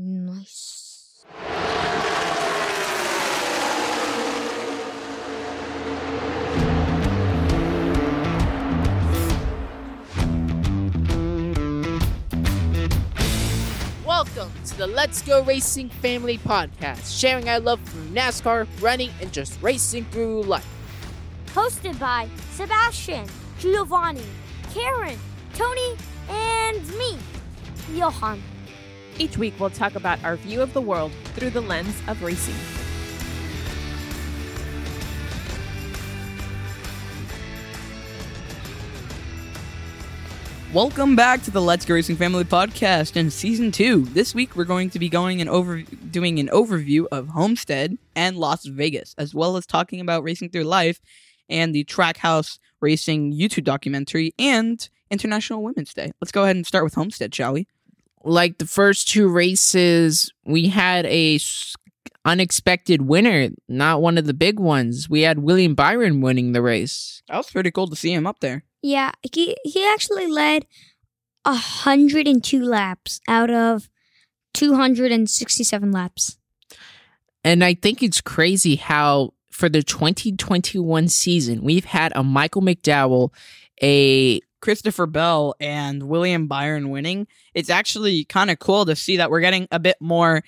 Nice. Welcome to the Let's Go Racing Family Podcast, sharing our love for NASCAR, running, and just racing through life. Hosted by Sebastian, Giovanni, Karen, Tony, and me, Johan. Each week, we'll talk about our view of the world through the lens of racing. Welcome back to the Let's Go Racing Family Podcast in season two. This week we're going to be going and over doing an overview of Homestead and Las Vegas, as well as talking about racing through life and the Trackhouse Racing YouTube documentary and International Women's Day. Let's go ahead and start with Homestead, shall we? Like the first two races, we had a unexpected winner, not one of the big ones. We had William Byron winning the race. That was pretty cool to see him up there. Yeah, he he actually led a hundred and two laps out of two hundred and sixty-seven laps. And I think it's crazy how for the 2021 season, we've had a Michael McDowell, a Christopher Bell and William Byron winning. It's actually kind of cool to see that we're getting a bit more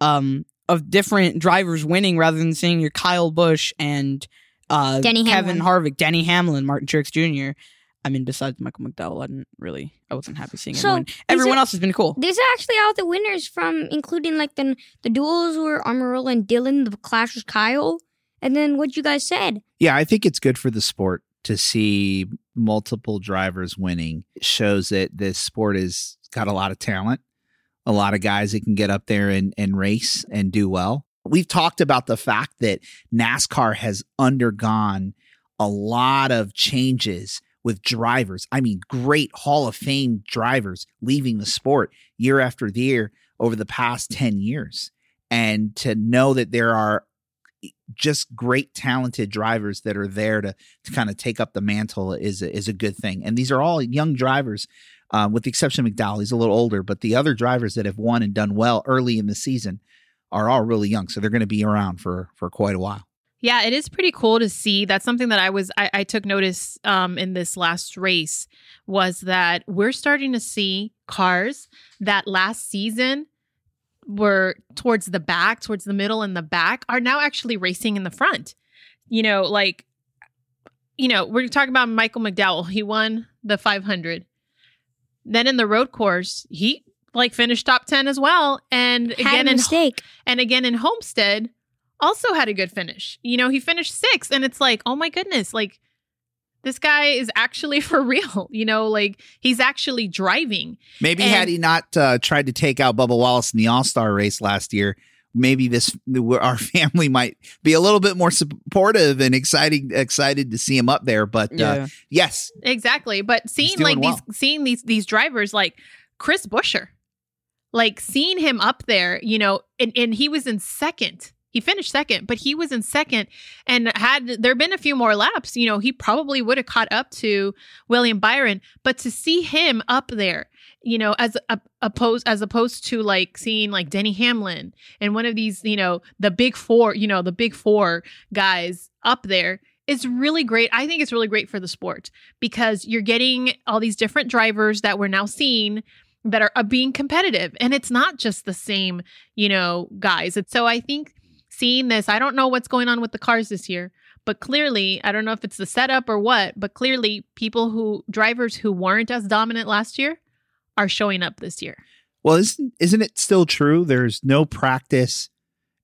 um, of different drivers winning rather than seeing your Kyle Busch and uh, Denny Kevin Hamlin. Harvick, Denny Hamlin, Martin Truex Jr. I mean, besides Michael McDowell, I didn't really, I wasn't happy seeing So, him Everyone are- else has been cool. These are actually all the winners from, including like the the duels were Almirola and Dillon. The clash was Kyle, and then what you guys said. Yeah, I think it's good for the sport to see multiple drivers winning. Shows that this sport has got a lot of talent, a lot of guys that can get up there and, and race and do well. We've talked about the fact that NASCAR has undergone a lot of changes with drivers. I mean, great Hall of Fame drivers leaving the sport year after year over the past 10 years. And to know that there are just great talented drivers that are there to to kind of take up the mantle is a, is a good thing. And these are all young drivers, um, with the exception of McDowell. He's a little older, but the other drivers that have won and done well early in the season are all really young, so they're going to be around for for quite a while. Yeah, it is pretty cool to see. That's something that I was I, I took notice um, in this last race was that we're starting to see cars that last season were towards the back, towards the middle and the back, are now actually racing in the front. You know, like you know, we're talking about Michael McDowell. He won the 500. Then in the road course, he like finished top 10 as well. And Had again in mistake. and again in Homestead, also had a good finish. You know, he finished sixth, and it's like, oh my goodness, like this guy is actually for real. You know, like he's actually driving. Maybe And- had he not uh, tried to take out Bubba Wallace in the All Star race last year, maybe this our family might be a little bit more supportive and exciting excited to see him up there. But uh, yes, Exactly. But seeing like well. these seeing these these drivers like Chris Buescher, like seeing him up there, you know, and, and he was in second. He finished second, but he was in second. And had there been a few more laps, you know, he probably would have caught up to William Byron. But to see him up there, you know, as a, opposed as opposed to like seeing like Denny Hamlin and one of these, you know, the big four, you know, the big four guys up there is really great. I think it's really great for the sport because you're getting all these different drivers that we're now seeing that are uh, being competitive and it's not just the same you know guys it's, so i think seeing this i don't know what's going on with the cars this year but clearly i don't know if it's the setup or what but clearly people who drivers who weren't as dominant last year are showing up this year Well, isn't isn't it still true? There's no practice,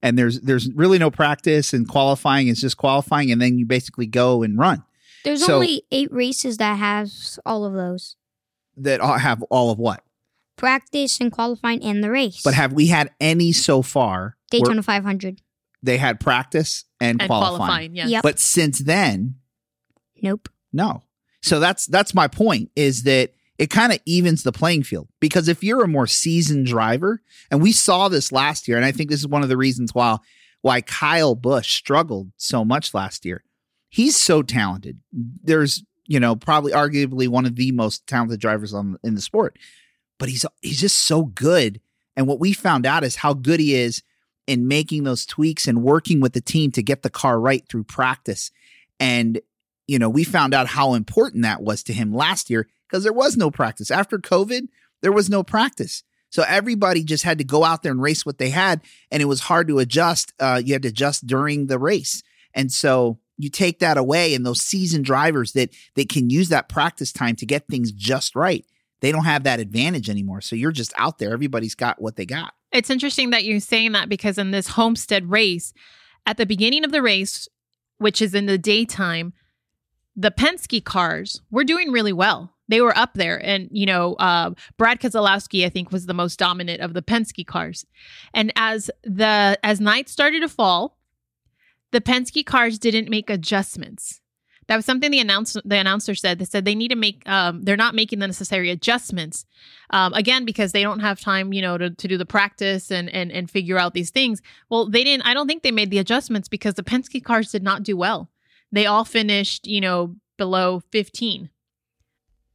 and there's there's really no practice, and qualifying is just qualifying, and then you basically go and run. There's So- only eight races that has all of those. That have all of what? Practice and qualifying and the race. But have we had any so far? Daytona 500. They had practice and, and qualifying. qualifying yes Yep. But since then, Nope. no. So that's that's my point is that it kind of evens the playing field because if you're a more seasoned driver, and we saw this last year, and I think this is one of the reasons why why Kyle Busch struggled so much last year. He's so talented. There's you know probably arguably one of the most talented drivers on in the sport, but he's he's just so good And what we found out is how good he is in making those tweaks and working with the team to get the car right through practice. And, you know, we found out how important that was to him last year because there was no practice. After COVID, there was no practice. So everybody just had to go out there and race what they had. And it was hard to adjust. Uh, you had to adjust during the race. And so you take that away and those seasoned drivers that that can use that practice time to get things just right they don't have that advantage anymore so you're just out there everybody's got what they got It's interesting that you're saying that because in this Homestead race, at the beginning of the race, which is in the daytime, the Penske cars were doing really well. They were up there, and you know, uh, Brad Keselowski, I think, was the most dominant of the Penske cars. And as the as night started to fall, the Penske cars didn't make adjustments. That was something the announcer the announcer said. They said they need to make um, they're not making the necessary adjustments um, again because they don't have time you know to, to do the practice and, and and figure out these things well they didn't i don't think they made the adjustments because the penske cars did not do well they all finished you know below 15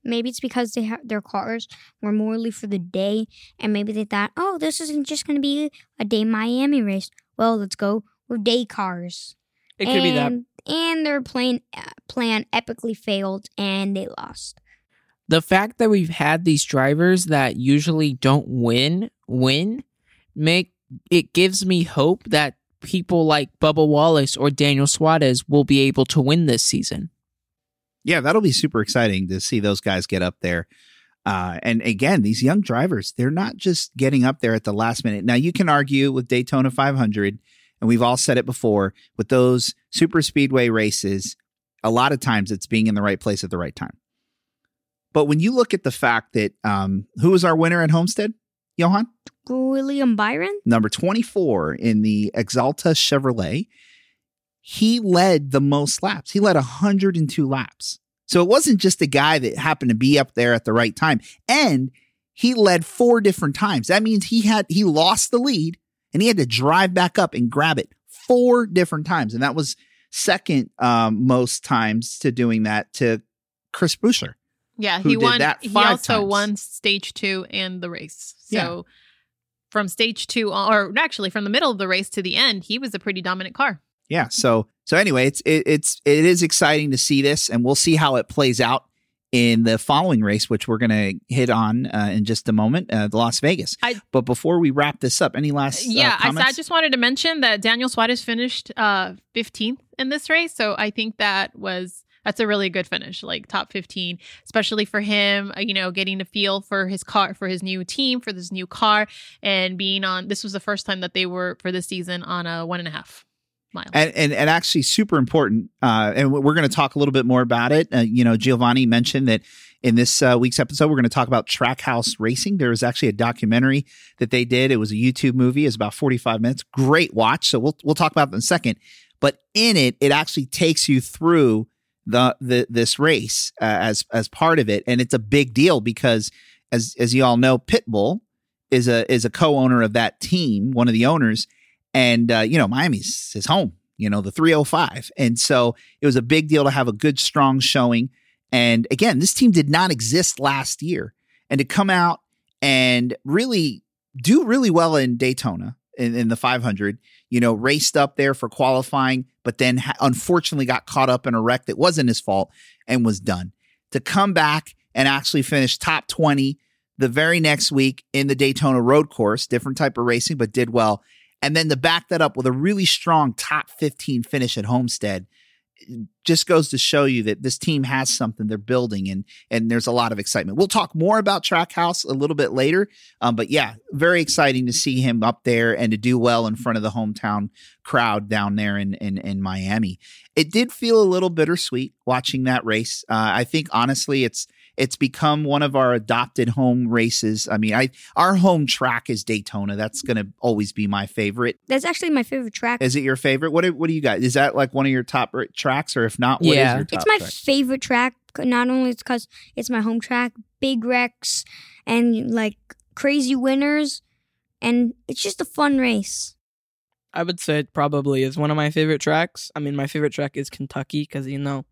Maybe it's because they ha- their cars were morely for the day, and maybe they thought, "Oh, this isn't just going to be a day Miami race. Well, let's go with day cars." It could be that. And, And their plan plan epically failed, and they lost. the fact that we've had these drivers that usually don't win win make it gives me hope that people like Bubba Wallace or Daniel Suarez will be able to win this season. yeah that'll be super exciting to see those guys get up there uh, and again these young drivers they're not just getting up there at the last minute now you can argue with daytona 500 and we've all said it before with those super speedway races a lot of times it's being in the right place at the right time but when you look at the fact that um, who was our winner at homestead johan William Byron. number 24 in the Axalta Chevrolet, he led the most laps. He led 102 laps. So it wasn't just a guy that happened to be up there at the right time. And he led four different times. That means he had he lost the lead and he had to drive back up and grab it four different times. And that was second um, most times to doing that to Chris Buescher. yeah he won that he also times. won stage two and the race so Yeah. from stage two or actually from the middle of the race to the end he was a pretty dominant car yeah so so anyway it's it, it's it is exciting to see this and we'll see how it plays out in the following race which we're going to hit on uh, in just a moment uh, the las vegas I- but before we wrap this up any last uh, yeah I, comments? I just wanted to mention that daniel suarez finished uh 15th in this race so i think that was that's a really good finish like top 15 especially for him uh, you know getting a feel for his car for his new team for this new car and being on this was the first time that they were for this season on a one and a half and, and and actually super important uh and we're going to talk a little bit more about it. Uh, you know giovanni mentioned that in this uh, week's episode we're going to talk about trackhouse racing. There was actually a documentary that they did. It was a youtube movie. It's about 45 minutes. Great watch. So we'll we'll talk about that in a second. But in it it actually takes you through the the this race uh, as as part of it. And it's a big deal because as as you all know pitbull is a is a co-owner of that team one of the owners and uh, you know Miami's his home. You know the 305, and so it was a big deal to have a good, strong showing. And again, this team did not exist last year, and to come out and really do really well in Daytona in, in the 500. You know, raced up there for qualifying, but then ha- unfortunately got caught up in a wreck that wasn't his fault and was done. To come back and actually finish top 20 the very next week in the Daytona road course, different type of racing, but did well and then to back that up with a really strong top 15 finish at Homestead just goes to show you that this team has something they're building and and there's a lot of excitement. We'll talk more about Trackhouse a little bit later, um, but yeah, very exciting to see him up there and to do well in front of the hometown crowd down there in in, in Miami. It did feel a little bittersweet watching that race. Uh, I think honestly, it's it's become one of our adopted home races. I mean, I our home track is Daytona. That's going to always be my favorite. That's actually my favorite track. Is it your favorite? What do, what do you got? Is that like one of your top tracks, or if not, what is Yeah. your top It's my track? favorite track. Not only it's because it's my home track, big wrecks, and like crazy winners, and it's just a fun race. I would say it probably is one of my favorite tracks. I mean, my favorite track is Kentucky because you know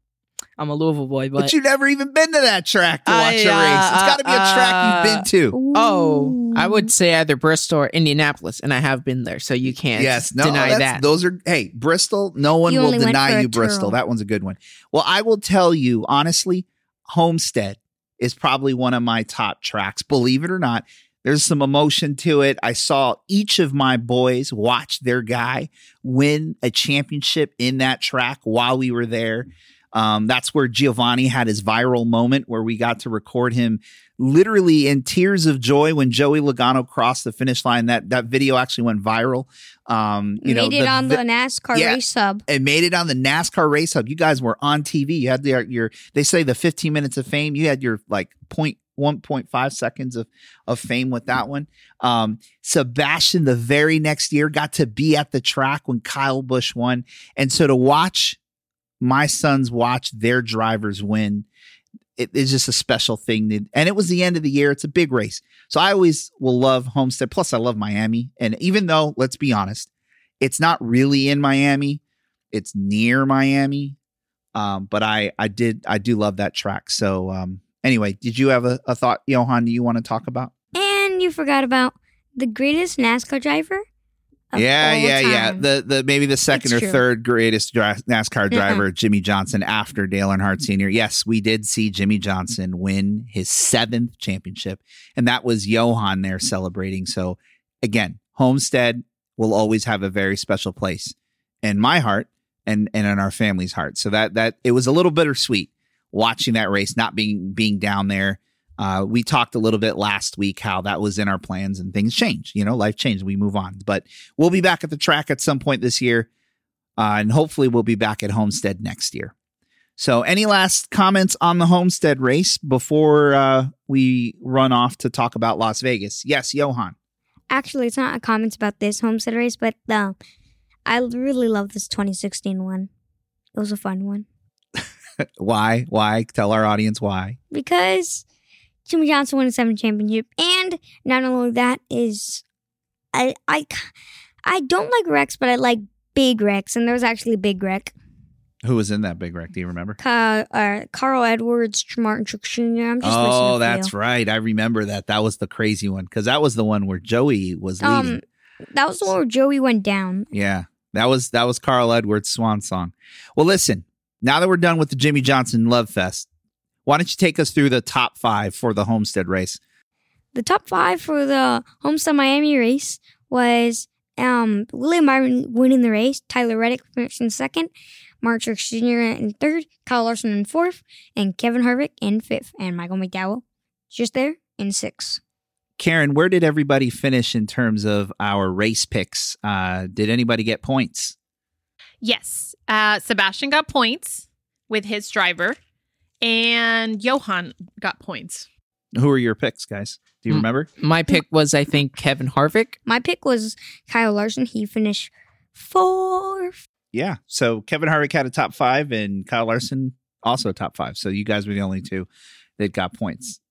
I'm a Louisville boy, But, but, you've never even been to that track to watch I, a race. It's uh, got to be a track you've been to. Oh, I would say either Bristol or Indianapolis, and I have been there, so you can't Yes, no, deny that's- that. Those are hey, Bristol. No one You will only went for deny you Bristol. twirl. That one's a good one. Well, I will tell you honestly, Homestead is probably one of my top tracks. Believe it or not, there's some emotion to it. I saw each of my boys watch their guy win a championship in that track while we were there. Um, that's where Giovanni had his viral moment where we got to record him literally in tears of joy when Joey Logano crossed the finish line. That that video actually went viral. Um, you made know, it the on vi- the NASCAR Yeah. race sub. it made it on the NASCAR race hub. You guys were on TV. You had the, your, they say the 15 minutes of fame. You had your like point, 1.5 seconds of, of fame with that one. Um, Sebastian, the very next year, got to be at the track when Kyle Busch won. And so to watch my sons watch their drivers win, it is just a special thing. And it was the end of the year. It's a big race. So I always will love Homestead. Plus, I love Miami. And even though, let's be honest, it's not really in Miami, it's near Miami. Um, but I I did I do love that track. So um anyway, did you have a, a thought, Johan, do you want to talk about? And you forgot about the greatest NASCAR driver. Of yeah, all yeah, yeah. The the maybe the second It's or true. third greatest NASCAR driver, Jimmie Johnson, after Dale Earnhardt Sr. Yes, we did see Jimmie Johnson win his seventh championship, and that was Johan there celebrating. So again, Homestead will always have a very special place in my heart and and in our family's heart. So that that it was a little bittersweet watching that race, not being being down there. Uh, we talked a little bit last week how that was in our plans and things change. You know, life changed. We move on, but we'll be back at the track at some point this year, uh, and hopefully we'll be back at Homestead next year. So, any last comments on the Homestead race before uh, we run off to talk about Las Vegas? Yes, Johan. Actually, it's not a comment about this homestead race, but uh, I really love this 2016 one. It was a fun one Why? Why? Tell our audience why. because Jimmie Johnson won a seven championship, and not only that is, I I I don't like wrecks, but I like big wrecks, and there was actually a big wreck. Who was in that big wreck? Do you remember? Ca- uh, Carl Edwards, Martin Truex Jr. I'm just Oh, that's few. right. I remember that. That was the crazy one because that was the one where Joey was leading. Um, that was the one where Joey went down. Yeah, that was that was Carl Edwards' swan song. Well, listen, now that we're done with the Jimmie Johnson Love Fest, why don't you take us through the top five for the Homestead race? The top five for the Homestead Miami race was um, William Byron winning the race, Tyler Reddick finishing second, Mark Truex Jr. in third, Kyle Larson in fourth, and Kevin Harvick in fifth, and Michael McDowell just there in sixth. Karen, where did everybody finish in terms of our race picks? Uh, did anybody get points? Yes. Uh, Sebastian got points with his driver, and Johan got points. Who are your picks, guys? Do you remember? My pick was, I think, Kevin Harvick. My pick was Kyle Larson. He finished fourth. Yeah. So Kevin Harvick had a top five, and Kyle Larson also a top five. So you guys were the only two that got points.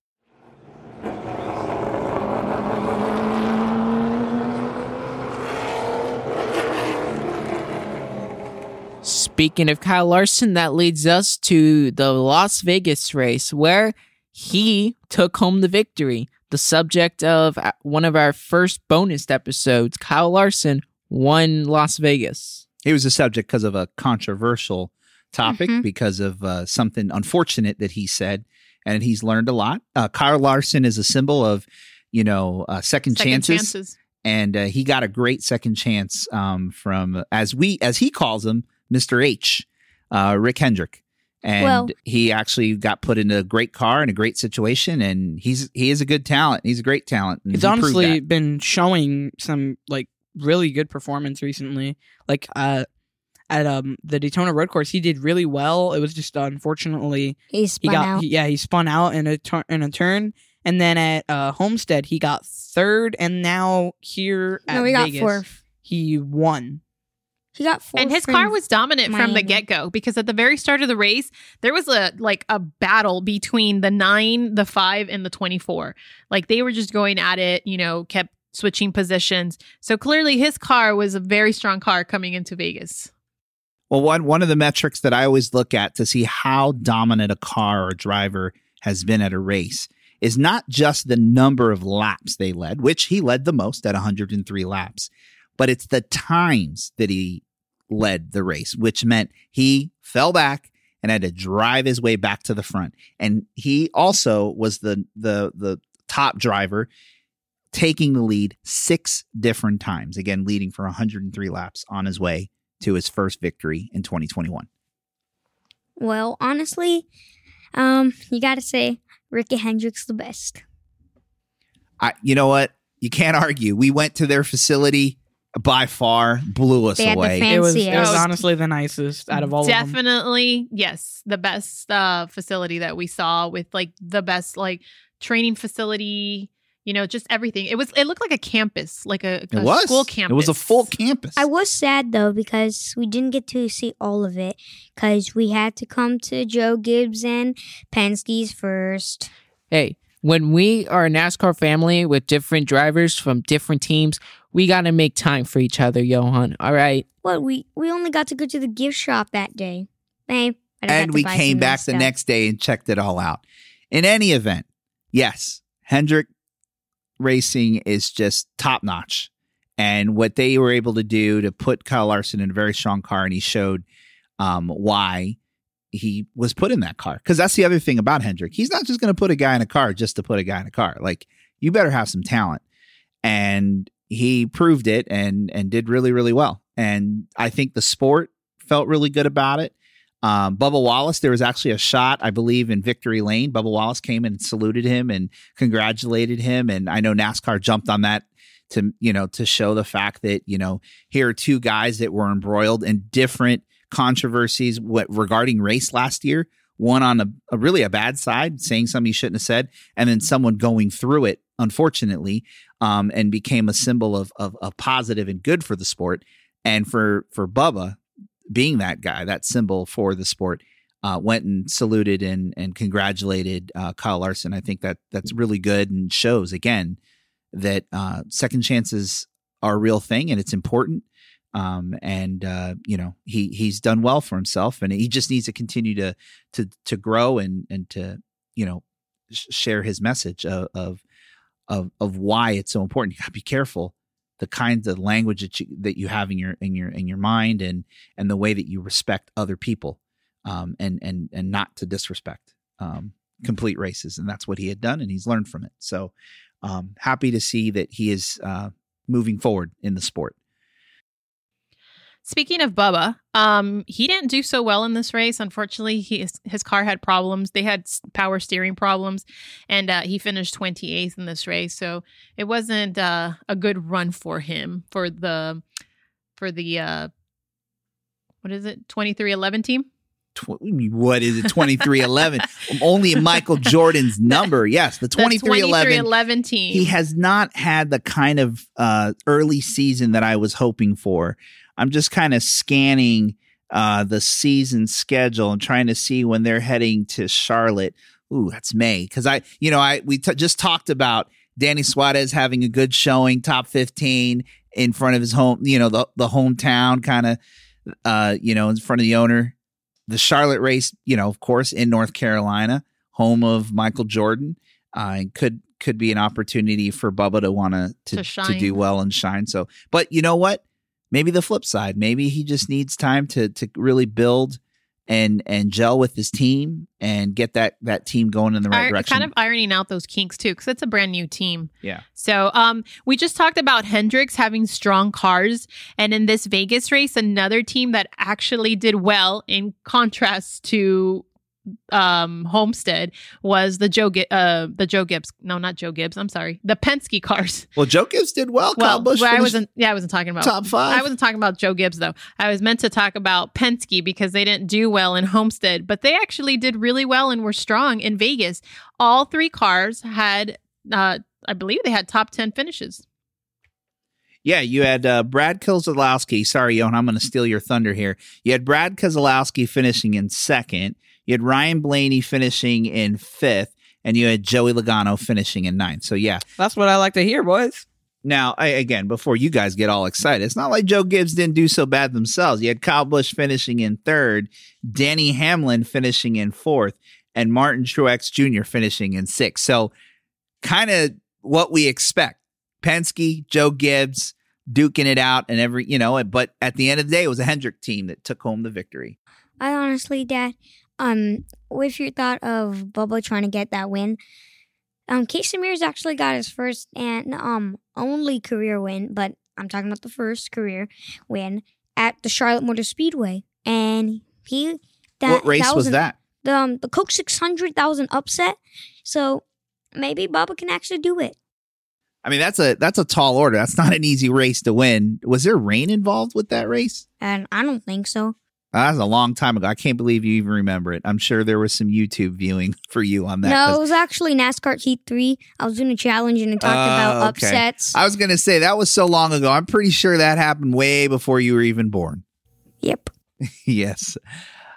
Speaking of Kyle Larson, that leads us to the Las Vegas race where he took home the victory. The subject of uh, one of our first bonus episodes, Kyle Larson won Las Vegas. He was a subject because of a controversial topic, Mhm. because of uh, something unfortunate that he said, and he's learned a lot. Uh, Kyle Larson is a symbol of, you know, uh, second, Second chances, chances. and uh, he got a great second chance um, from, as we, as he calls him, Mister H, uh, Rick Hendrick. And Well- he actually got put in a great car in a great situation, and he's he is a good talent. He's a great talent. and He's he honestly that. been showing some like really good performance recently. Like uh at um the Daytona Road Course, he did really well. It was just unfortunately He he got out. he- yeah he spun out in a tur- in a turn, and then at uh, Homestead he got third, and now here at no, he got Vegas fourth. he won. He got four. And his car was dominant from the get go because at the very start of the race, there was a like a battle between the nine, the five, and the 24. Like they were just going at it, you know, kept switching positions. So clearly his car was a very strong car coming into Vegas. Well, one one of the metrics that I always look at to see how dominant a car or driver has been at a race is not just the number of laps they led, which he led the most at 103 laps, but it's the times that he led the race, which meant he fell back and had to drive his way back to the front. And he also was the the the top driver taking the lead six different times, again leading for 103 laps on his way to his first victory in 2021. Well, honestly, um, you got to say Ricky Hendricks the best. I you know what? You can't argue. We went to their facility by far blew us They away. It was, it was honestly the nicest out of all of them. Definitely, yes, the best uh, facility that we saw with like the best like training facility. You know, just everything. It was. It looked like a campus, like a, it was school campus. It was a full campus. I was sad though because we didn't get to see all of it because we had to come to Joe Gibbs and Penske's first. Hey, when we are a NASCAR family with different drivers from different teams, we got to make time for each other, Johan. All right. What we we only got to go to the gift shop that day. Hey, I and we came back the stuff. next day and checked it all out. In any event, yes, Hendrick Racing is just top notch. And what they were able to do to put Kyle Larson in a very strong car, and he showed um, why he was put in that car. Because that's the other thing about Hendrick. He's not just going to put a guy in a car just to put a guy in a car. Like, you better have some talent. And he proved it and and did really, really well. And I think the sport felt really good about it. Um, Bubba Wallace, there was actually a shot, I believe, in Victory Lane. Bubba Wallace came and saluted him and congratulated him. And I know NASCAR jumped on that to, you know, to show the fact that, you know, here are two guys that were embroiled in different controversies what, regarding race last year. One on a, a really a bad side, saying something he shouldn't have said, and then someone going through it, unfortunately, um, and became a symbol of, of of positive and good for the sport. And for for Bubba, being that guy, that symbol for the sport, uh, went and saluted and and congratulated uh, Kyle Larson. I think that that's really good and shows again that uh, second chances are a real thing and it's important. Um, and uh, you know he he's done well for himself, and he just needs to continue to to to grow and and to you know sh- share his message of, of of of why it's so important. You got to be careful the kinds of language that you that you have in your in your in your mind and and the way that you respect other people um and and and not to disrespect um complete races and that's what he had done and he's learned from it so um happy to see that he is uh moving forward in the sport Speaking of Bubba, um, he didn't do so well in this race. Unfortunately, he, his, his car had problems. They had power steering problems, and uh, he finished 28th in this race. So it wasn't uh, a good run for him for the for the uh, what is it 2311 team. Tw- what is it 2311 only michael jordan's number yes the The 2311 2311 team. he has not had the kind of uh, early season that I was hoping for. I'm just kind of scanning uh, the season schedule and trying to see when they're heading to Charlotte. Ooh, that's May because I, you know, I we t- just talked about Danny Suarez having a good showing, top 15 in front of his home, you know, the the hometown kind of, uh, you know, in front of the owner. The Charlotte race, you know, of course, in North Carolina, home of Michael Jordan, uh, and could could be an opportunity for Bubba to want to To to do well and shine. So, but you know what? Maybe the flip side. Maybe he just needs time to to really build and and gel with his team and get that that team going in the right Ir- direction. kind of ironing out those kinks too, because it's a brand new team. Yeah. So, um, we just talked about Hendricks having strong cars, and in this Vegas race, another team that actually did well in contrast to um Homestead was the Joe uh the Joe Gibbs no not Joe Gibbs I'm sorry the Penske cars well, Joe Gibbs did well. Kyle well Busch I wasn't yeah I wasn't talking about top five. I wasn't talking about Joe Gibbs though. I was meant to talk about Penske because they didn't do well in Homestead, but they actually did really well and were strong in Vegas. All three cars had, uh, I believe, they had top ten finishes. Yeah, you had uh, Brad Keselowski. Sorry, Yon, I'm going to steal your thunder here. You had Brad Keselowski finishing in second. You had Ryan Blaney finishing in fifth, and you had Joey Logano finishing in ninth. So yeah, That's what I like to hear, boys. Now, I, again, before you guys get all excited, it's not like Joe Gibbs didn't do so bad themselves. You had Kyle Busch finishing in third, Denny Hamlin finishing in fourth, and Martin Truex Jr. finishing in sixth. So, kind of what we expect. Penske, Joe Gibbs duking it out, and every you know. But at the end of the day, it was a Hendrick team that took home the victory. I honestly, Dad, um, with your thought of Bubba trying to get that win, um, Casey Mears actually got his first and um only career win, but I'm talking about the first career win at the Charlotte Motor Speedway, and he that what race that was, an- that? The um, the Coke 600 that was an upset, so maybe Bubba can actually do it. I mean, that's a that's a tall order. That's not an easy race to win. Was there rain involved with that race? And I don't think so. Uh, that was a long time ago. I can't believe you even remember it. I'm sure there was some YouTube viewing for you on that. no, 'cause it was actually NASCAR Heat Three. I was doing a challenge and it talked Oh, about okay. upsets. I was going to say that was so long ago. I'm pretty sure that happened way before you were even born. yep. yes.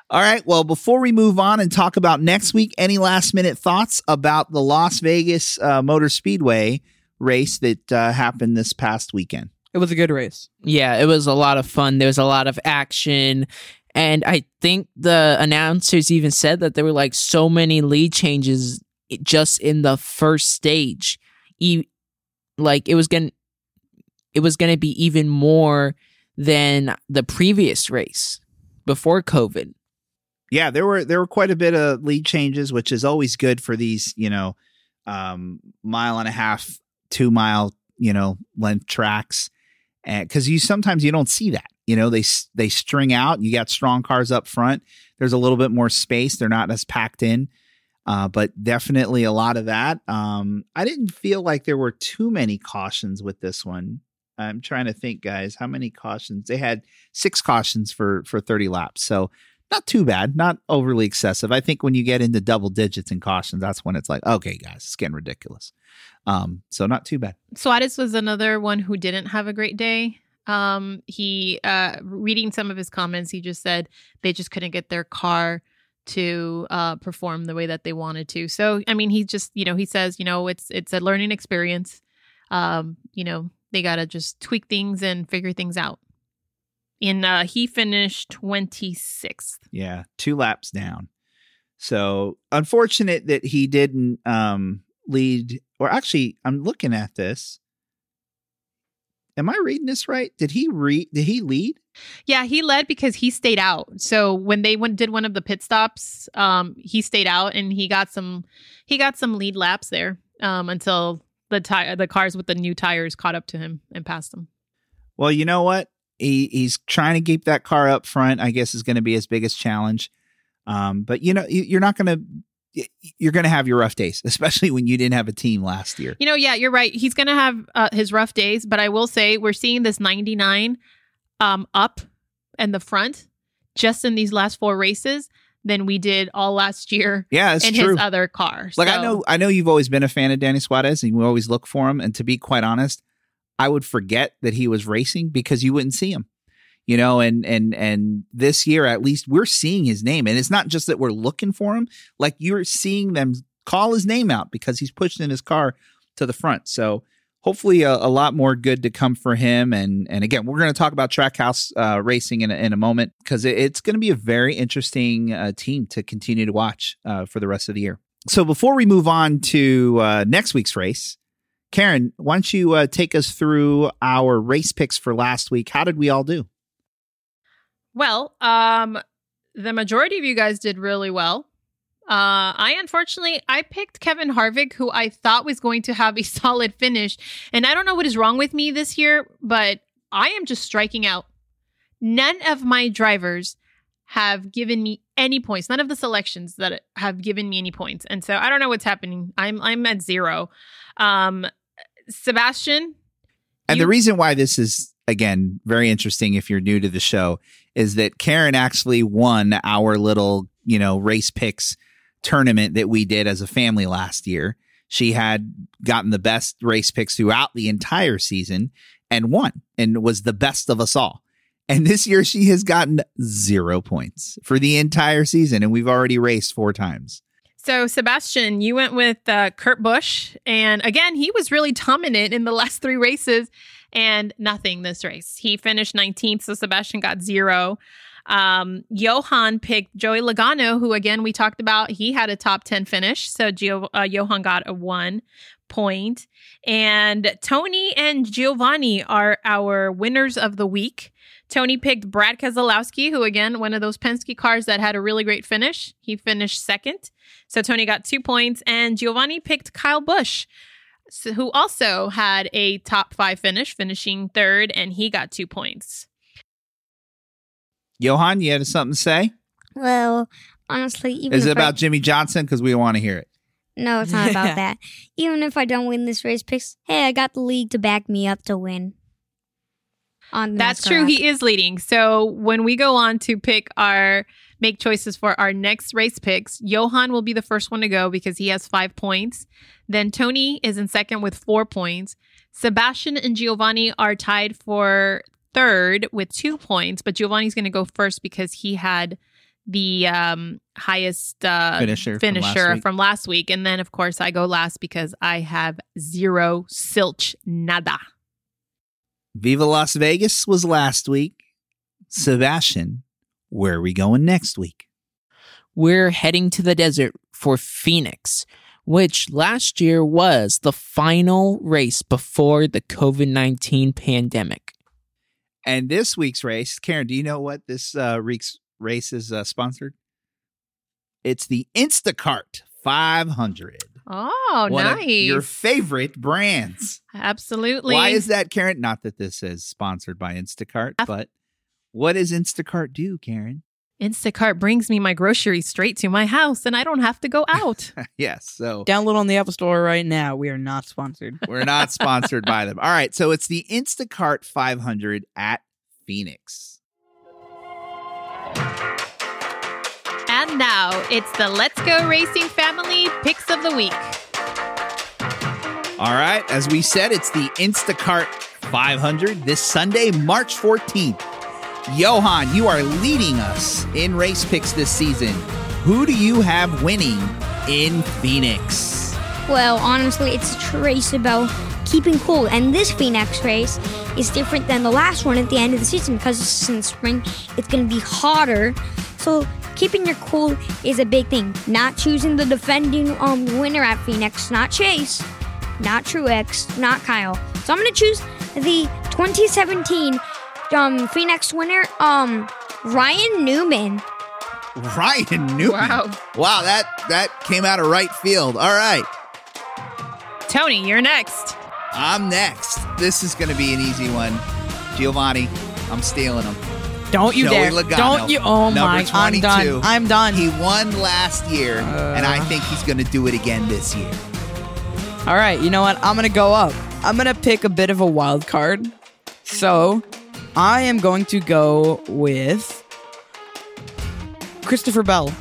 All right. Well, before we move on and talk about next week, any last minute thoughts about the Las Vegas uh, Motor Speedway race that uh, happened this past weekend? It was a good race. Yeah, it was a lot of fun. There was a lot of action. And I think the announcers even said that there were like so many lead changes just in the first stage. E- like it was going it was going to be even more than the previous race before COVID. yeah, there were there were quite a bit of lead changes, which is always good for these, you know, um, mile and a half, two mile, you know, length tracks, because you sometimes you don't see that, you know, they they string out. You got strong cars up front. There's a little bit more space. They're not as packed in, uh, but definitely a lot of that. Um, I didn't feel like there were too many cautions with this one. I'm trying to think, guys, how many cautions they had? Six cautions for for 30 laps, so not too bad, not overly excessive. I think when you get into double digits in cautions, that's when it's like, okay, guys, it's getting ridiculous. Um, so not too bad. Suarez was another one who didn't have a great day. Um, he uh, reading some of his comments, he just said they just couldn't get their car to uh, perform the way that they wanted to. So, I mean, he just, you know, he says, you know, it's it's a learning experience. Um, you know, they got to just tweak things and figure things out. And uh, he finished twenty sixth. Yeah, two laps down. So unfortunate that he didn't um lead or actually I'm looking at this. Am I reading this right? Did he read did he lead? Yeah, he led because he stayed out. So when they went did one of the pit stops, um, he stayed out and he got some he got some lead laps there um, until the tire the cars with the new tires caught up to him and passed him. Well, you know what? He he's trying to keep that car up front. I guess is going to be his biggest challenge. Um, but you know, you, you're not going to you're going to have your rough days, especially when you didn't have a team last year. You know, yeah, you're right. He's gonna have uh, his rough days, but I will say we're seeing this 99 um, up in the front just in these last four races than we did all last year Yeah, it's in true. his other car. Like I know, I know you've always been a fan of Danny Suarez, and you always look for him. And to be quite honest, I would forget that he was racing because you wouldn't see him. You know, and and and this year at least we're seeing his name, and it's not just that we're looking for him. Like you're seeing them call his name out because he's pushed in his car to the front. So hopefully a, a lot more good to come for him. And and again, we're going to talk about Trackhouse uh, racing in a, in a moment because it, it's going to be a very interesting uh, team to continue to watch uh, for the rest of the year. So before we move on to uh, next week's race, Karen, why don't you uh, take us through our race picks for last week? How did we all do? Well, um, the majority of you guys did really well. Uh, I unfortunately I picked Kevin Harvick, who I thought was going to have a solid finish, and I don't know what is wrong with me this year, but I am just striking out. None of my drivers have given me any points. None of the selections that have given me any points, and so I don't know what's happening. I'm I'm at zero. Um, Sebastian, And You- the reason why this is again very interesting if you're new to the show is that Karen actually won our little, you know, race picks tournament that we did as a family last year. She had gotten the best race picks throughout the entire season and won and was the best of us all. And this year she has gotten zero points for the entire season and we've already raced four times. So, Sebastian, you went with uh, Kurt Busch. And again, he was really dominant in the last three races and nothing this race. He finished 19th, so Sebastian got zero. Um, Johan picked Joey Logano, who again we talked about. He had a top 10 finish. So, Gio- uh, Johan got a one point. And Tony and Giovanni are our winners of the week. Tony picked Brad Keselowski, who again, one of those Penske cars that had a really great finish. He finished second. So Tony got two points. And Giovanni picked Kyle Busch, so, who also had a top five finish, finishing third, and he got two points. Johan, you had something to say? Well, honestly, even Is it if I- about Jimmie Johnson? Because we want to hear it. no, it's not about that. Even if I don't win this race picks, hey, I got the league to back me up to win. On That's NASCAR true. He is leading. So when we go on to pick our make choices for our next race picks, Johan will be the first one to go because he has five points. Then Tony is in second with four points. Sebastian and Giovanni are tied for third with two points, but Giovanni's going to go first because he had the um, highest uh, Finisher. from last finisher from last week. And then, of course, I go last because I have zero silch nada. Viva Las Vegas was last week. Sebastian, where are we going next week? We're heading to the desert for Phoenix, which last year was the final race before the COVID 19 pandemic. And this week's race, Karen, do you know what this uh, week's race is uh, sponsored? It's the Instacart 500. Oh, One nice. your favorite brands. Absolutely. Why is that, Karen? Not that this is sponsored by Instacart, but what does Instacart do, Karen? Instacart brings me my groceries straight to my house and I don't have to go out. yes, so Download on the Apple Store right now. We are not sponsored. we're not sponsored by them. All right, so it's the Instacart 500 at Phoenix. and now it's the Let's Go Racing Family Picks of the Week. All right, as we said, it's the Instacart 500 this Sunday, March 14th. Johan, you are leading us in race picks this season. Who do you have winning in Phoenix? Well, honestly, it's a race about keeping cool, and this Phoenix race is different than the last one at the end of the season because it's in spring. It's going to be hotter, so keeping your cool is a big thing. Not choosing the defending um winner at Phoenix, not Chase, not Truex, not Kyle. So I'm going to choose the 2017 um Phoenix winner, um Ryan Newman. Ryan Newman. Wow. Wow, that that came out of right field. All right. Tony, you're next. I'm next. This is going to be an easy one. Giovanni, I'm stealing him. Don't you Joey dare. Logano, Don't you. Oh number my. I'm done. I'm done. He won last year, and I Uh. think he's going to do it again this year. All right, you know what? I'm gonna go up. I'm gonna pick a bit of a wild card. So, I am going to go with Christopher Bell.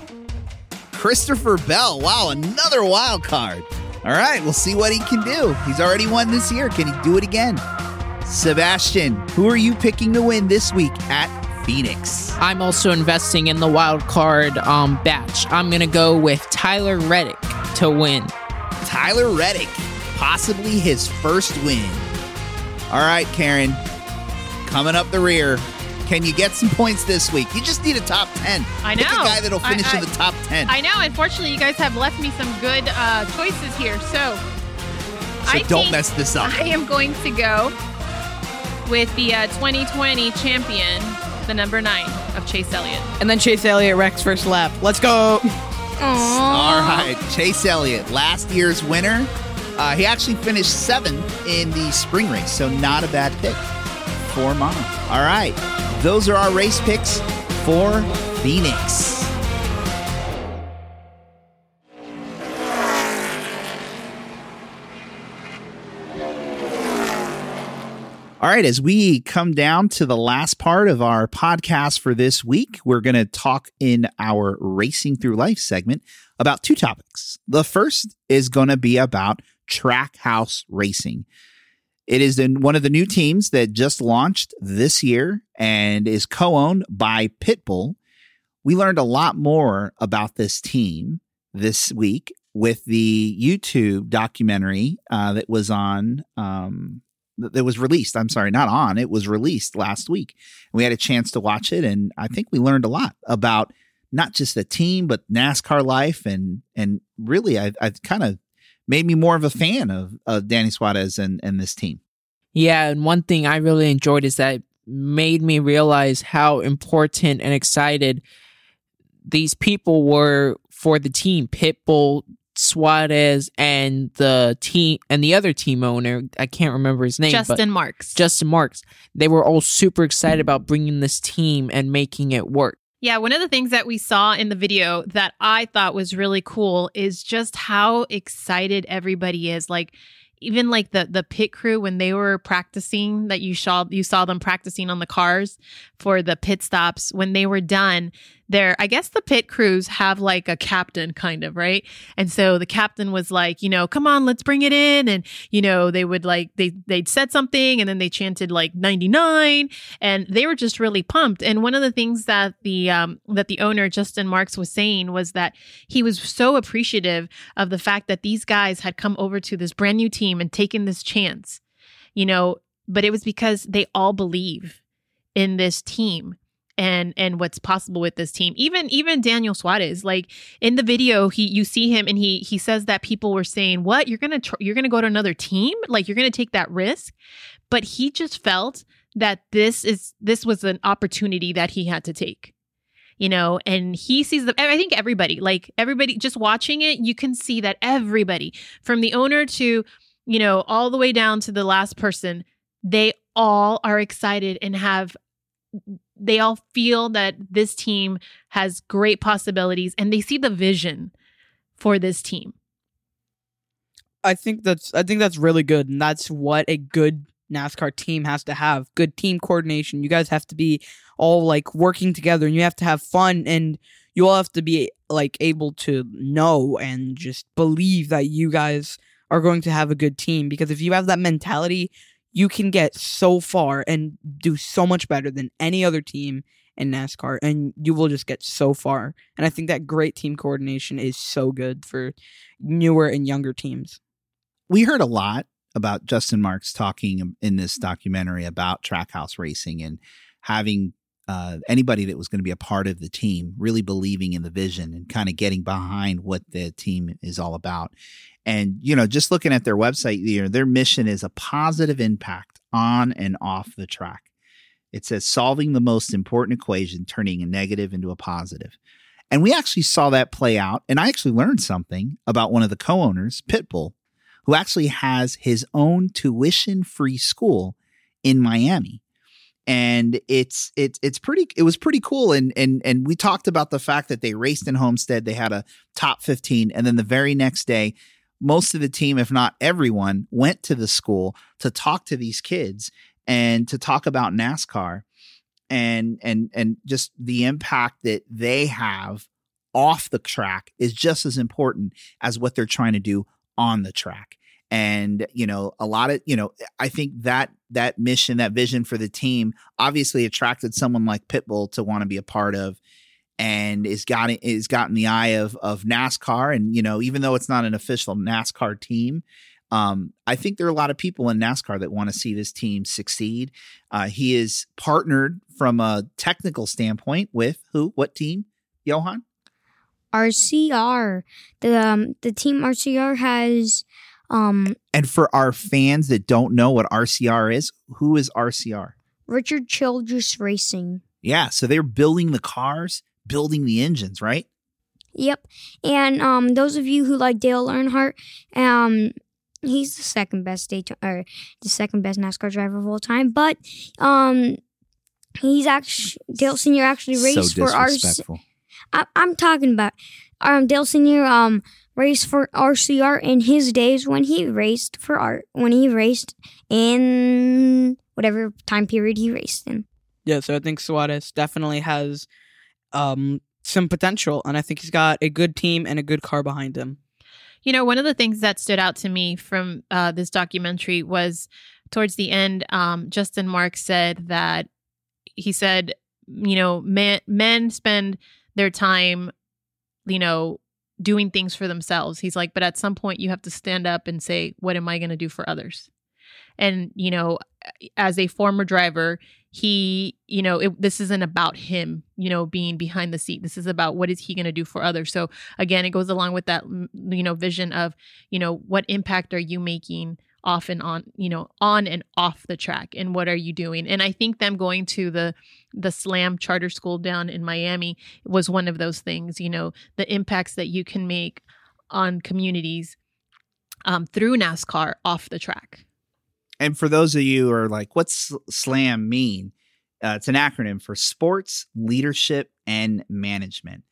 Christopher Bell. Wow, another wild card. All right, we'll see what he can do. He's already won this year. Can he do it again? Sebastian, who are you picking to win this week at Phoenix? I'm also investing in the wild card um, batch. I'm going to go with Tyler Reddick to win. Tyler Reddick, possibly his first win. All right, Karen, coming up the rear. Can you get some points this week? You just need a top 10. I Pick a know. guy that'll I- finish I- in the top 10. I know, unfortunately, you guys have left me some good uh, choices here. So, so I don't mess this up. I am going to go with the uh, 2020 champion, the number nine of Chase Elliott. And then Chase Elliott wrecks first lap. Let's go. Aww. All right, Chase Elliott, last year's winner. Uh, he actually finished seventh in the spring race, so not a bad pick for mom. All right, those are our race picks for Phoenix. All right, as we come down to the last part of our podcast for this week, we're going to talk in our Racing Through Life segment about two topics. The first is going to be about Trackhouse Racing. It is in one of the new teams that just launched this year and is co owned by Pitbull. We learned a lot more about this team this week with the YouTube documentary uh, that was on um, that was released. I'm sorry, not on. It was released last week. We had a chance to watch it, and I think we learned a lot about not just the team, but NASCAR life, and and really, I I kind of made me more of a fan of, of Danny Suarez and and this team. Yeah, and one thing I really enjoyed is that it made me realize how important and excited these people were for the team. Pitbull, Suarez, and the team and the other team owner. I can't remember his name. but- Justin Marks. Justin Marks. They were all super excited about bringing this team and making it work. Yeah, one of the things that we saw in the video that I thought was really cool is just how excited everybody is. Like even like the the pit crew when they were practicing that you saw you saw them practicing on the cars for the pit stops when they were done there I guess the pit crews have like a captain kind of, right? And so the captain was like, you know, come on, let's bring it in and you know, they would like they they'd said something and then they chanted like 99 and they were just really pumped. And one of the things that the um that the owner Justin Marks was saying was that he was so appreciative of the fact that these guys had come over to this brand new team and taken this chance. You know, but it was because they all believe in this team and and what's possible with this team. Even even Daniel Suarez, like in the video, he you see him and he he says that people were saying, "What you're gonna tr- you're gonna go to another team? Like you're gonna take that risk?" But he just felt that this is this was an opportunity that he had to take. You know, and he sees the. I think everybody, like everybody, just watching it, you can see that everybody, from the owner to, you know, all the way down to the last person, they all are excited and have they all feel that this team has great possibilities and they see the vision for this team. I think that's I think that's really good, and that's what a good NASCAR team has to have. Good team coordination. You guys have to be all like working together, and you have to have fun, and you all have to be like able to know and just believe that you guys are going to have a good team. Because if you have that mentality, you can get so far and do so much better than any other team in NASCAR, and you will just get so far. And I think that great team coordination is so good for newer and younger teams. we heard a lot about Justin Marks talking in this documentary about Trackhouse racing and having uh, anybody that was going to be a part of the team really believing in the vision and kind of getting behind what the team is all about. And you know, just looking at their website, you know, their mission is a positive impact on and off the track. It says solving the most important equation, turning a negative into a positive. And we actually saw that play out. And I actually learned something about one of the co-owners, Pitbull, who actually has his own tuition free school in Miami. And it's it's it's pretty it was pretty cool. And and and we talked about the fact that they raced in Homestead. They had a top 15 and then the very next day most of the team if not everyone went to the school to talk to these kids and to talk about NASCAR and and and just the impact that they have off the track is just as important as what they're trying to do on the track and you know a lot of you know i think that that mission that vision for the team obviously attracted someone like pitbull to want to be a part of and is got is gotten the eye of of nascar and you know even though it's not an official nascar team um, I think there are a lot of people in NASCAR that want to see this team succeed. Uh, he is partnered from a technical standpoint with who? What team? Johan? RCR. The um, the team RCR has um And for our fans that don't know what RCR is, who is RCR? Richard Childress Racing. Yeah, so they're building the cars, building the engines, right? Yep. And um those of you who like Dale Earnhardt, um he's the second best Daytona or the second best NASCAR driver of all time, but um he's actually Dale Senior actually raced so for RC. disrespectful. I, I'm talking about um Dale Senior um raced for RCR in his days when he raced for art when he raced in whatever time period he raced in. Yeah, so I think Suarez definitely has um, some potential, and I think he's got a good team and a good car behind him. You know, one of the things that stood out to me from uh, this documentary was towards the end, um, Justin Mark said that he said, you know, men, men spend their time, you know, doing things for themselves. He's like, but at some point you have to stand up and say, what am I going to do for others? And, you know, as a former driver, he, you know, it, this isn't about him, you know, being behind the seat. This is about what is he going to do for others. So again, it goes along with that, you know, vision of, you know, what impact are you making off and on, you know, on and off the track and what are you doing? And I think them going to the the Slam charter school down in Miami was one of those things, you know, the impacts that you can make on communities um, through NASCAR off the track. And for those of you who are like, what's SLAM mean? Uh, it's an acronym for Sports Leadership and Management.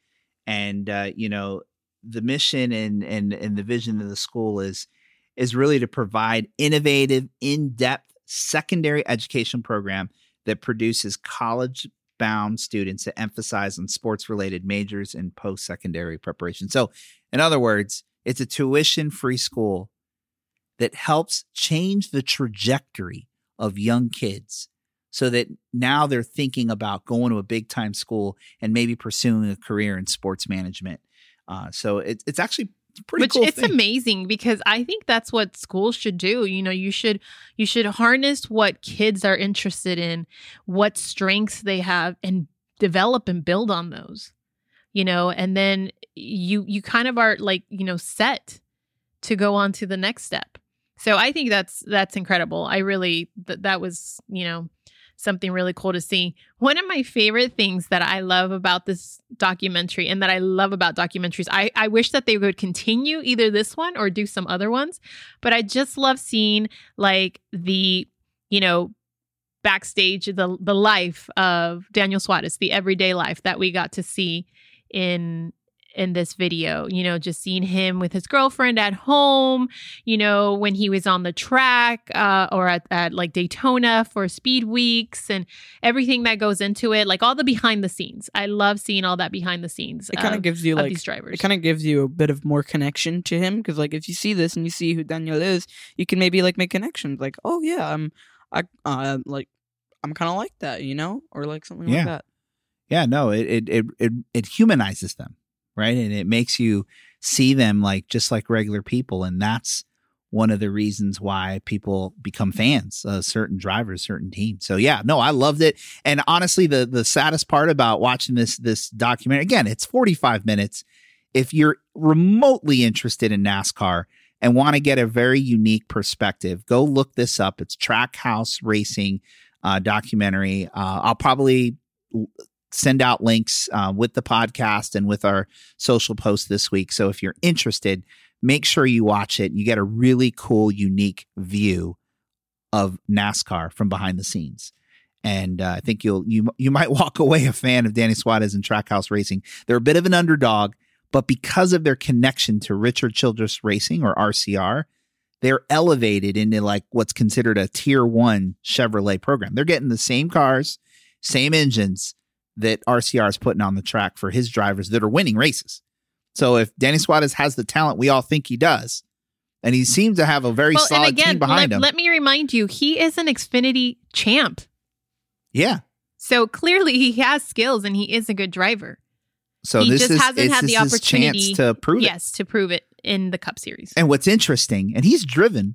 And uh, you know, the mission and and and the vision of the school is is really to provide innovative, in-depth secondary education program that produces college bound students that emphasize on sports related majors and post secondary preparation. So, in other words, it's a tuition free school that helps change the trajectory of young kids so that now they're thinking about going to a big time school and maybe pursuing a career in sports management. Uh, so it, it's actually Which cool it's thing. amazing because I think that's what schools should do. You know, you should you should harness what kids are interested in, what strengths they have and develop and build on those. You know, and then you you kind of are like, you know, set to go on to the next step. So I think that's that's incredible. I really that that was, you know, something really cool to see. One of my favorite things that I love about this documentary and that I love about documentaries, I, I wish that they would continue either this one or do some other ones, but I just love seeing like the, you know, backstage the the life of Daniel Suarez, the everyday life that we got to see in in this video. You know, just seeing him with his girlfriend at home, you know, when he was on the track uh, or at, at like Daytona for speed weeks and everything that goes into it, like all the behind the scenes. I love seeing all that behind the scenes. It kind of of, gives you like these drivers. it kind of gives you a bit of more connection to him because like if you see this and you see who Daniel is, you can maybe like make connections. Like, oh yeah, I'm I uh like I'm kind of like that, you know, or like something Yeah. like that. yeah no it, it it it it humanizes them right? And it makes you see them like just like regular people. And that's one of the reasons why people become fans of certain drivers certain teams. So yeah no i loved it. And honestly the the saddest part about watching this this documentary again it's 45 minutes. If you're remotely interested in nascar and want to get a very unique perspective go look this up. It's trackhouse racing uh, documentary. Uh, i'll probably send out links uh, with the podcast and with our social post this week. So if you're interested, make sure you watch it. You get a really cool, unique view of NASCAR from behind the scenes. And uh, I think you'll you you might walk away a fan of Danny Suarez and Trackhouse Racing. They're a bit of an underdog, but because of their connection to Richard Childress Racing or RCR, they're elevated into like what's considered a tier one Chevrolet program. They're getting the same cars, same engines, that RCR is putting on the track for his drivers that are winning races. So if Danny mm-hmm. Suarez has the talent we all think he does, and he mm-hmm. seems to have a very well, solid and again, team behind let, him, let me remind you, he is an Xfinity champ. yeah. So clearly he has skills and he is a good driver. So He this just is hasn't had the opportunity- chance to prove it. yes, to prove it in the Cup Series. And what's interesting, and he's driven,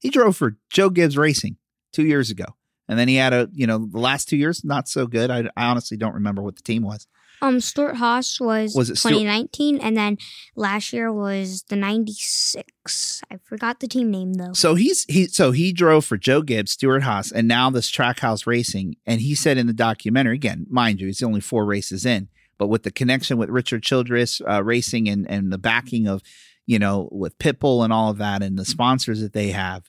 he drove for Joe Gibbs Racing two years ago, and then he had a you know the last two years not so good. I, I honestly don't remember what the team was. Um, Stewart-Haas was, Was it Stewart- 2019, and then last year was the 96. I forgot the team name though. So he's he so he drove for Joe Gibbs, Stewart-Haas, and now this Trackhouse Racing. And he said in the documentary, again, mind you, he's only four races in, but with the connection with Richard Childress uh, Racing and and the backing of, you know, with Pitbull and all of that, and the sponsors that they have.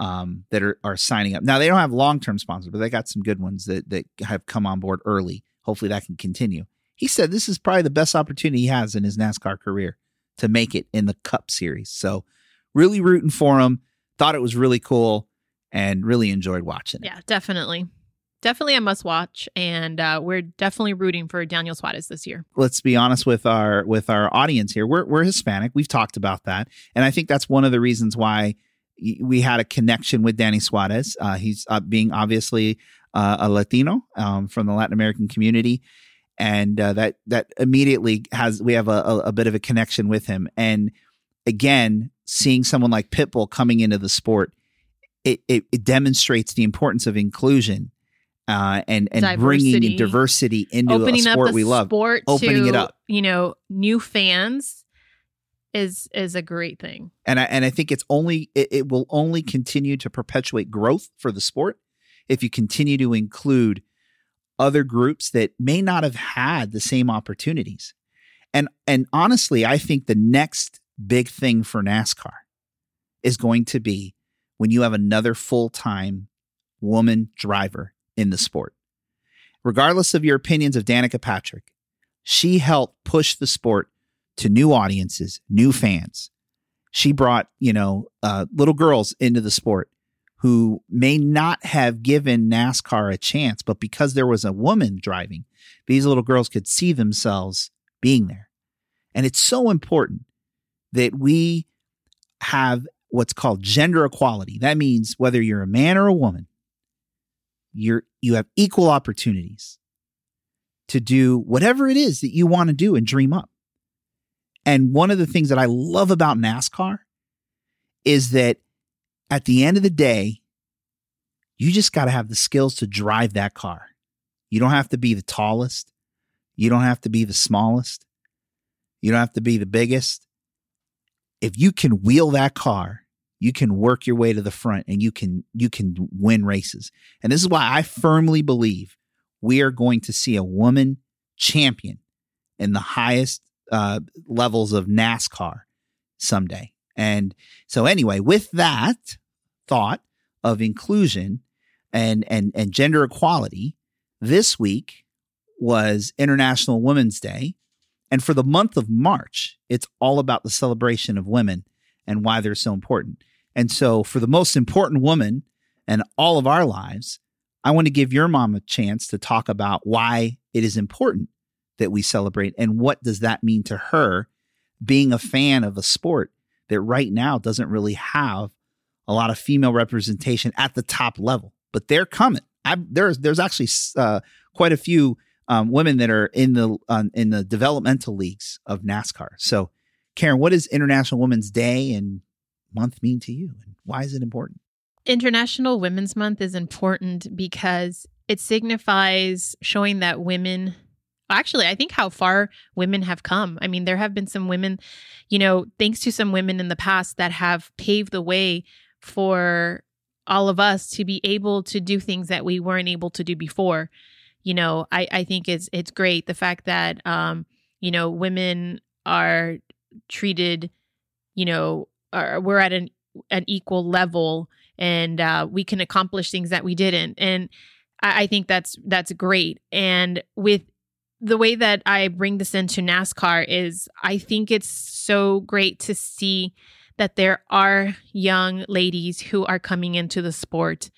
Um, that are, are signing up now. They don't have long term sponsors, but they got some good ones that that have come on board early. Hopefully, that can continue. He said this is probably the best opportunity he has in his NASCAR career to make it in the Cup Series. So, really rooting for him. Thought it was really cool and really enjoyed watching it. Yeah, definitely. Definitely a must watch. And uh, we're definitely rooting for Daniel Suarez this year. Let's be honest with our with our audience here. We're we're Hispanic. We've talked about that, and I think that's one of the reasons why we had a connection with Danny Suarez. Uh, he's uh, being obviously uh, a Latino um, from the Latin American community, and uh, that that immediately has we have a, a, a bit of a connection with him. And again, seeing someone like Pitbull coming into the sport, it it, it demonstrates the importance of inclusion. Uh, and and bringing Diversity. diversity into opening a sport we love. sport Opening to, it up. you know, new fans is is a great thing. and I and I think it's only it, it will only continue to perpetuate growth for the sport if you continue to include other groups that may not have had the same opportunities. And and honestly, I think the next big thing for NASCAR is going to be when you have another full-time woman driver in the sport. Regardless of your opinions of Danica Patrick, she helped push the sport to new audiences, new fans. She brought, you know, uh, little girls into the sport who may not have given NASCAR a chance, but because there was a woman driving, these little girls could see themselves being there. And it's so important that we have what's called gender equality. That means whether you're a man or a woman, you're you have equal opportunities to do whatever it is that you want to do and dream up. And one of the things that I love about NASCAR is that at the end of the day, you just got to have the skills to drive that car. You don't have to be the tallest. You don't have to be the smallest. You don't have to be the biggest. If you can wheel that car, you can work your way to the front and you can you can win races. And this is why I firmly believe we are going to see a woman champion in the highest uh, levels of NASCAR someday. And so, anyway, with that thought of inclusion and and and gender equality, this week was International Women's Day, and for the month of March, it's all about the celebration of women and why they're so important. And so, for the most important woman in all of our lives, I want to give your mom a chance to talk about why it is important that we celebrate and what does that mean to her being a fan of a sport that right now doesn't really have a lot of female representation at the top level but they're coming. I, there's there's actually uh, quite a few um, women that are in the um, in the developmental leagues of NASCAR. So Karen what does International Women's Day and month mean to you and why is it important? International Women's Month is important because it signifies showing that women actually i think how far women have come. I mean there have been some women you know thanks to some women in the past that have paved the way for all of us to be able to do things that we weren't able to do before. You know i i think it's it's great the fact that um you know women are treated you know are, we're at an an equal level and uh, we can accomplish things that we didn't. And I, I think that's that's great. And with the way that I bring this into NASCAR is I think it's so great to see that there are young ladies who are coming into the sport.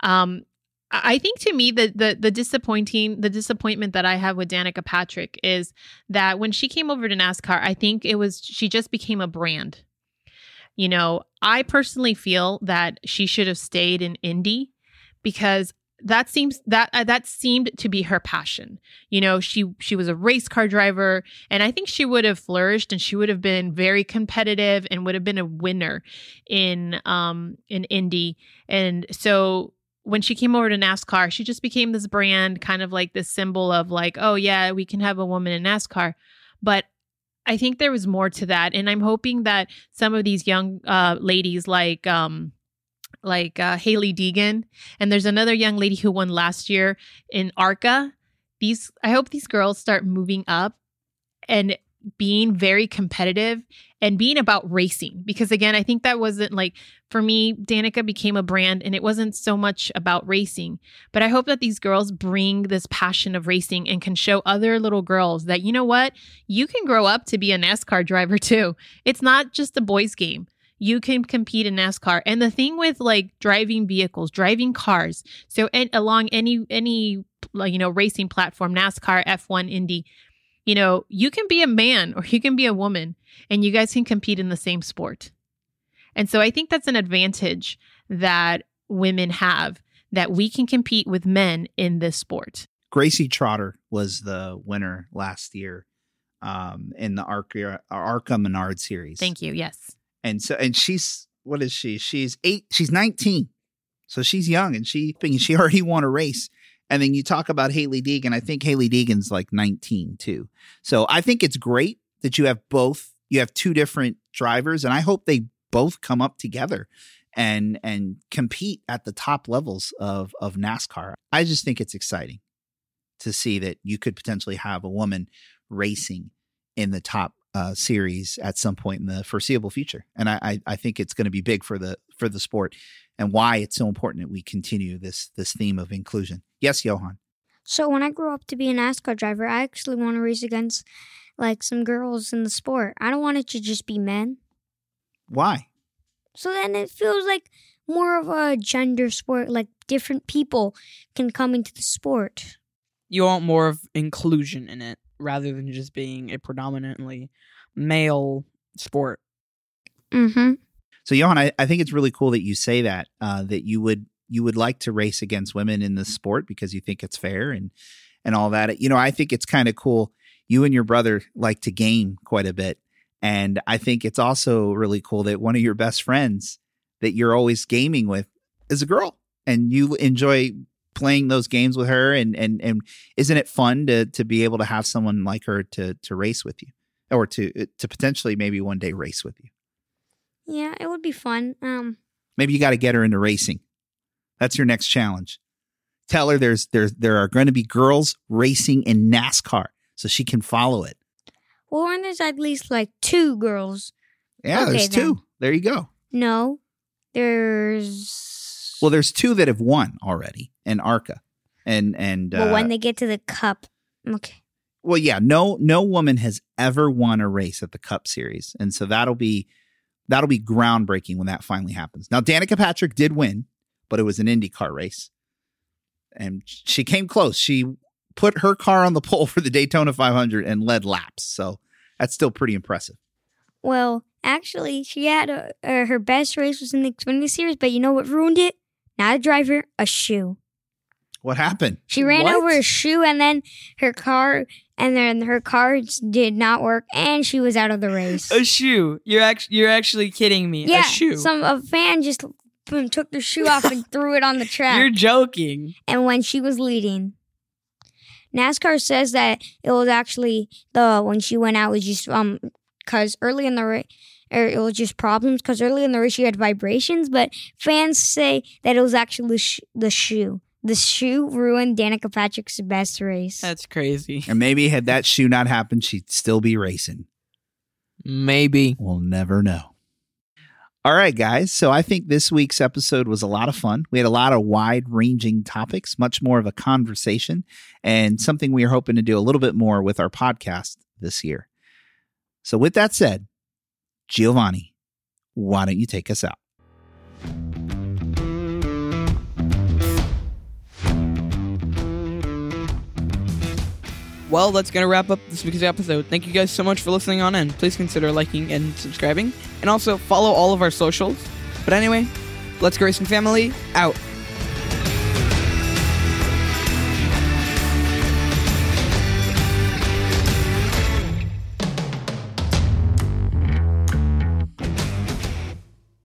Um, I think to me the, the the disappointing the disappointment that I have with Danica Patrick is that when she came over to NASCAR, I think it was she just became a brand. You know, I personally feel that she should have stayed in Indy because that seems that uh, that seemed to be her passion. You know, she she was a race car driver and I think she would have flourished and she would have been very competitive and would have been a winner in um in Indy. And so when she came over to NASCAR, she just became this brand kind of like this symbol of like, oh yeah, we can have a woman in NASCAR. But I think there was more to that and I'm hoping that some of these young uh ladies like um like uh, Hailie Deegan, and there's another young lady who won last year in ARCA. These, I hope these girls start moving up and being very competitive and being about racing. Because again, I think that wasn't like for me, Danica became a brand and it wasn't so much about racing. But I hope that these girls bring this passion of racing and can show other little girls that, you know what, you can grow up to be a NASCAR driver too. It's not just a boys' game you can compete in NASCAR. And the thing with like driving vehicles, driving cars, so and along any any like, you know racing platform, NASCAR, F1, Indy, you know, you can be a man or you can be a woman and you guys can compete in the same sport. And so I think that's an advantage that women have that we can compete with men in this sport. Gracie Trotter was the winner last year um, in the Arca, Arca Menard series. Thank you. Yes. And so, and she's what is she? She's eight. She's nineteen, so she's young, and she she already won a race. And then you talk about Hailie Deegan. I think Hailie Deegan's like nineteen too. So I think it's great that you have both. You have two different drivers, and I hope they both come up together and and compete at the top levels of of NASCAR. I just think it's exciting to see that you could potentially have a woman racing in the top uh, series at some point in the foreseeable future, and I I, I think it's going to be big for the for the sport, and why it's so important that we continue this this theme of inclusion. Yes, Johan. So when I grow up to be a NASCAR driver, I actually want to race against like some girls in the sport. I don't want it to just be men. Why? So then it feels like more of a gender sport, like different people can come into the sport. You want more of inclusion in it rather than just being a predominantly male sport. Mm-hmm. So Johan, I, I think it's really cool that you say that uh, that you would you would like to race against women in the sport because you think it's fair and and all that. You know, I think it's kind of cool. You and your brother like to game quite a bit, and I think it's also really cool that one of your best friends that you're always gaming with is a girl, and you enjoy playing those games with her. And and and isn't it fun to to be able to have someone like her to to race with you, or to to potentially maybe one day race with you? Yeah, it would be fun. Um, Maybe you got to get her into racing. That's your next challenge. Tell her there's there's there are going to be girls racing in NASCAR, so she can follow it. well, when there's at least like two girls. Yeah, Okay, there's then. two. There you go. No, there's. Well, there's two that have won already in ARCA, and and uh, well, when they get to the cup. Okay. well, yeah, no no woman has ever won a race at the Cup Series, and so that'll be that'll be groundbreaking when that finally happens. Now, Danica Patrick did win, but it was an IndyCar race, and she came close. She put her car on the pole for the Daytona 500 and led laps, so that's still pretty impressive. Well, actually, she had a, uh, her best race was in the Xfinity Series, but you know what ruined it? Not a driver, a shoe. What happened? She ran What? over a shoe, and then her car, and then her cards did not work, and she was out of the race. A shoe. You're actually you're actually kidding me. yeah, a shoe. some a fan just boom, took the shoe off and threw it on the track. You're joking. and when she was leading. NASCAR says that it was actually the when she went out was just um because early in the race or it was just problems because earlier in the race she had vibrations, but fans say that it was actually the, sh- the shoe. The shoe ruined Danica Patrick's best race. That's crazy. And maybe had that shoe not happened, she'd still be racing. Maybe. We'll never know. All right, guys. So I think this week's episode was a lot of fun. We had a lot of wide ranging topics, much more of a conversation, and something we are hoping to do a little bit more with our podcast this year. So, with that said, Giovanni, why don't you take us out? Well, that's going to wrap up this week's episode. Thank you guys so much for listening on in. Please consider liking and subscribing. And also follow all of our socials. But anyway, let's racing family out.